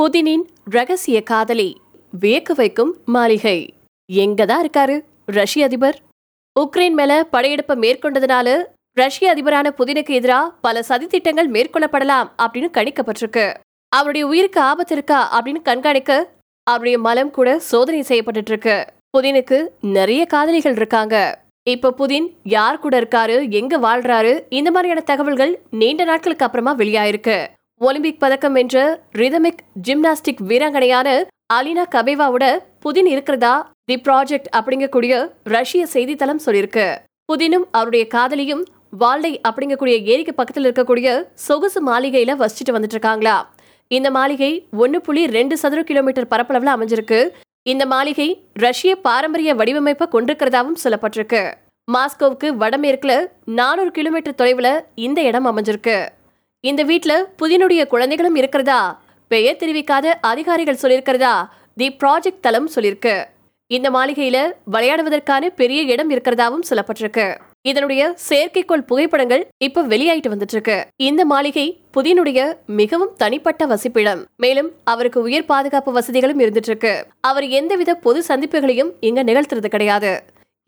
புதினின் ரகசிய காதலி வியக்க வைக்கும் மாளிகை. எங்கதான் இருக்காரு ரஷ்ய அதிபர்? உக்ரைன் மேல படையெடுப்பை மேற்கொண்டதுனால ரஷ்ய அதிபரான புதினுக்கு எதிராக பல சதித்திட்டங்கள் மேற்கொள்ளப்படலாம் அப்படின்னு கணிக்கப்பட்டிருக்கு. அவருடைய உயிருக்கு ஆபத்து இருக்கா அப்படின்னு கண்காணிக்க அவருடைய மலம் கூட சோதனை செய்யப்பட்டு இருக்கு புதினுக்கு நிறைய காதலிகள் இருக்காங்க. இப்ப புதின் யார் கூட இருக்காரு எங்க வாழ்றாரு இந்த மாதிரியான தகவல்கள் நீண்ட நாட்களுக்கு அப்புறமா வெளியாயிருக்கு. ஒலிம்பிக் பதக்கம் வென்ற ரிதமிக் ஜிம்னாஸ்டிக் வீராங்கனையான அலினா கபேவாவோட புதின் இருக்கிறதா? தி ப்ராஜெக்ட் அப்படிங்கக்கூடிய ரஷ்ய செய்தித்தளம் சொல்லியிருக்கு. புதினும் அவருடைய காதலியும் வால்டை அப்படிங்கக்கூடிய ஏரிக்கு பக்கத்தில் இருக்கக்கூடிய சொகுசு மாளிகையில வசிச்சுட்டு வந்துட்டு இருக்காங்களா இந்த மாளிகை ஒன்னு புள்ளி ரெண்டு சதுர கிலோமீட்டர் பரப்பளவுல அமைஞ்சிருக்கு. இந்த மாளிகை ரஷ்ய பாரம்பரிய வடிவமைப்பை கொண்டிருக்கிறதாவும் சொல்லப்பட்டிருக்கு. மாஸ்கோவுக்கு வடமேற்குல நானூறு கிலோமீட்டர் தொலைவுல இந்த இடம் அமைஞ்சிருக்கு. இந்த வீட்ல புதினுடைய குழந்தைகளும் இருக்கிறதா? பெயர் தெரிவிக்காத அதிகாரிகள் சொல்லியிருக்கிறதா? தி ப்ராஜெக்ட் தளம் சொல்லியிருக்கு. இந்த மாளிகையில விளையாடுவதற்கான பெரிய இடம் இருக்கிறதாவும் சொல்லப்பட்டிருக்கு. இதனுடைய செயற்கைக்கோள் புகைப்படங்கள் இப்ப வெளியாயிட்டு வந்துட்டு இருக்கு இந்த மாளிகை புதினுடைய மிகவும் தனிப்பட்ட வசிப்பிடம். மேலும் அவருக்கு உயிர் பாதுகாப்பு வசதிகளும் இருந்துட்டு இருக்கு அவர் எந்தவித பொது சந்திப்புகளையும் இங்க நிகழ்த்துறது கிடையாது.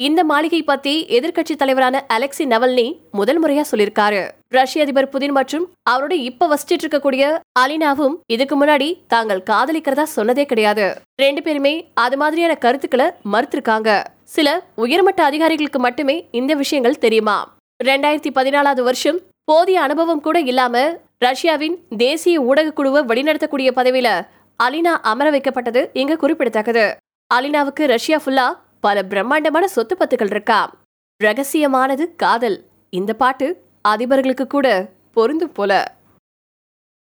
இந்த மாளிகை பத்தி எதிர்க்கட்சி தலைவரான அலெக்சி நவல்னி முதல் முறையா சொல்லியிருக்காரு. ரஷ்ய அதிபர் புதின் மற்றும் அவரோட இப்ப வசிச்சிட்டு இருக்கக்கூடிய அலினாவும் இதுக்கு முன்னாடி தாங்கள் காதலிக்கிறதா சொன்னதே கிடையாது. ரெண்டு பேருமே அது மாதிரியான கருத்துக்களை மறுத்திருக்காங்க. சில உயர்மட்ட அதிகாரிகளுக்கு மட்டுமே இந்த விஷயங்கள் தெரியுமா? ரெண்டாயிரத்தி பதினாலாவது வருஷம் போதிய அனுபவம் கூட இல்லாம ரஷ்யாவின் தேசிய ஊடக குழுவை வழிநடத்தக்கூடிய பதவியில அலினா அமர வைக்கப்பட்டது இங்க குறிப்பிடத்தக்கது. அலினாவுக்கு ரஷ்யா ஃபுல்லா பல பிரம்மாண்டமான சொத்து பத்துகள் இருக்கா? ரகசியமானது காதல். இந்த பாட்டு அதிபர்களுக்கு கூட பொருந்தும் போல.